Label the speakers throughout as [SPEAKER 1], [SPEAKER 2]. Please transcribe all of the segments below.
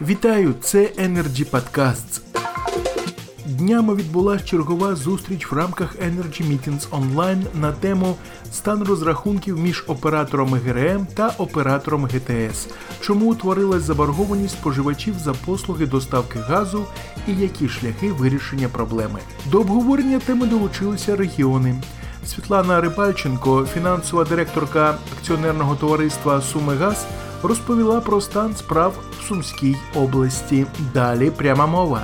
[SPEAKER 1] Вітаю! Це Energy Podcasts. Днями відбулася чергова зустріч в рамках Energy Meetings Online на тему стан розрахунків між операторами ГРМ та оператором ГТС, чому утворилась заборгованість споживачів за послуги доставки газу і які шляхи вирішення проблеми. До обговорення теми долучилися регіони. Світлана Рибальченко, фінансова директорка акціонерного товариства Сумигаз, розповіла про стан справ в Сумській області. Далі пряма мова.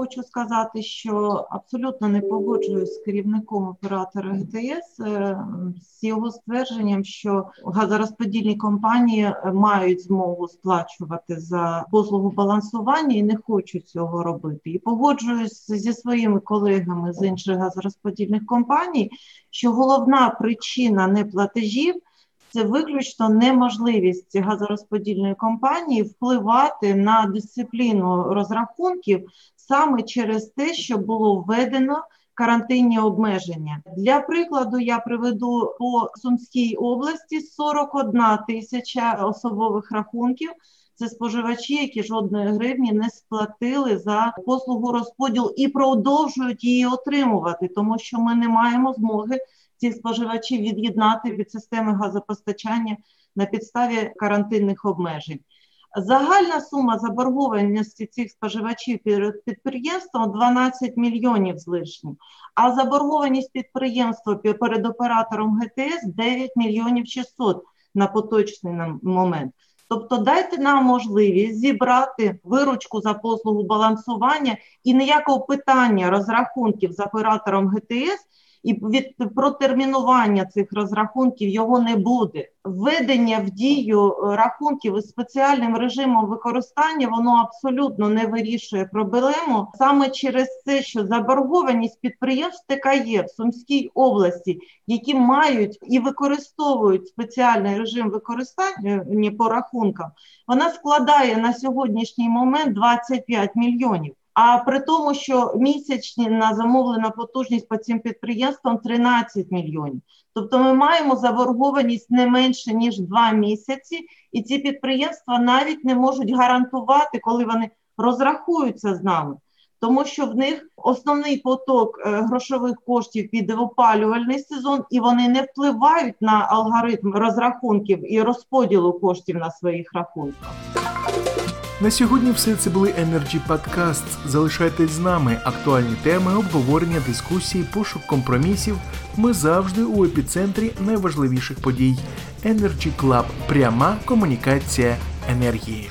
[SPEAKER 2] Хочу сказати, що абсолютно не погоджуюсь з керівником оператора ГТС е, з його ствердженням, що газорозподільні компанії е, мають змогу сплачувати за послугу балансування і не хочуть цього робити. І погоджуюсь зі своїми колегами з інших газорозподільних компаній, що головна причина неплатежів – це виключно неможливість газорозподільної компанії впливати на дисципліну розрахунків саме через те, що було введено карантинні обмеження. Для прикладу я приведу по Сумській області 41 тисяча особових рахунків. Це споживачі, які жодної гривні не сплатили за послугу розподілу і продовжують її отримувати, тому що ми не маємо змоги цих споживачів від'єднати від системи газопостачання на підставі карантинних обмежень. Загальна сума заборгованості цих споживачів перед підприємством 12 мільйонів з лишнім, а заборгованість підприємства перед оператором ГТС 9 мільйонів 600 на поточний момент. Тобто дайте нам можливість зібрати виручку за послугу балансування і ніякого питання розрахунків з оператором ГТС і від протермінування цих розрахунків його не буде. Введення в дію е, рахунків із спеціальним режимом використання воно абсолютно не вирішує проблему саме через те, що заборгованість підприємств ТКЄ в Сумській області, які мають і використовують спеціальний режим використання по рахункам, вона складає на сьогоднішній момент 25 мільйонів. А при тому, що місячні на замовлена потужність по цим підприємствам 13 мільйонів. Тобто ми маємо заборгованість не менше ніж 2 місяці, і ці підприємства навіть не можуть гарантувати, коли вони розрахуються з нами, тому що в них основний поток е, грошових коштів піде в опалювальний сезон, і вони не впливають на алгоритм розрахунків і розподілу коштів на своїх рахунках.
[SPEAKER 1] На сьогодні все це були Energy Podcasts. Залишайтесь з нами. Актуальні теми, обговорення, дискусії, пошук компромісів. Ми завжди у епіцентрі найважливіших подій. Energy Club. пряма комунікація енергії.